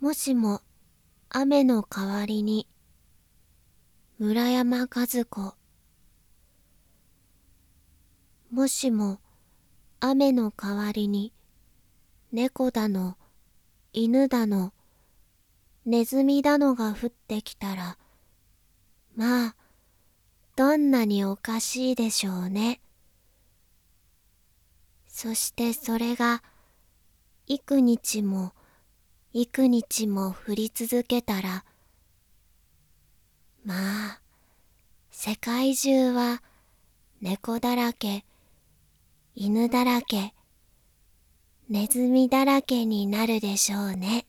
もしも雨の代わりに村山和子もしも雨の代わりに猫だの犬だのネズミだのが降ってきたらまあどんなにおかしいでしょうね。そしてそれが幾日も幾日も降り続けたらまあ世界中は猫だらけ犬だらけネズミだらけになるでしょうね。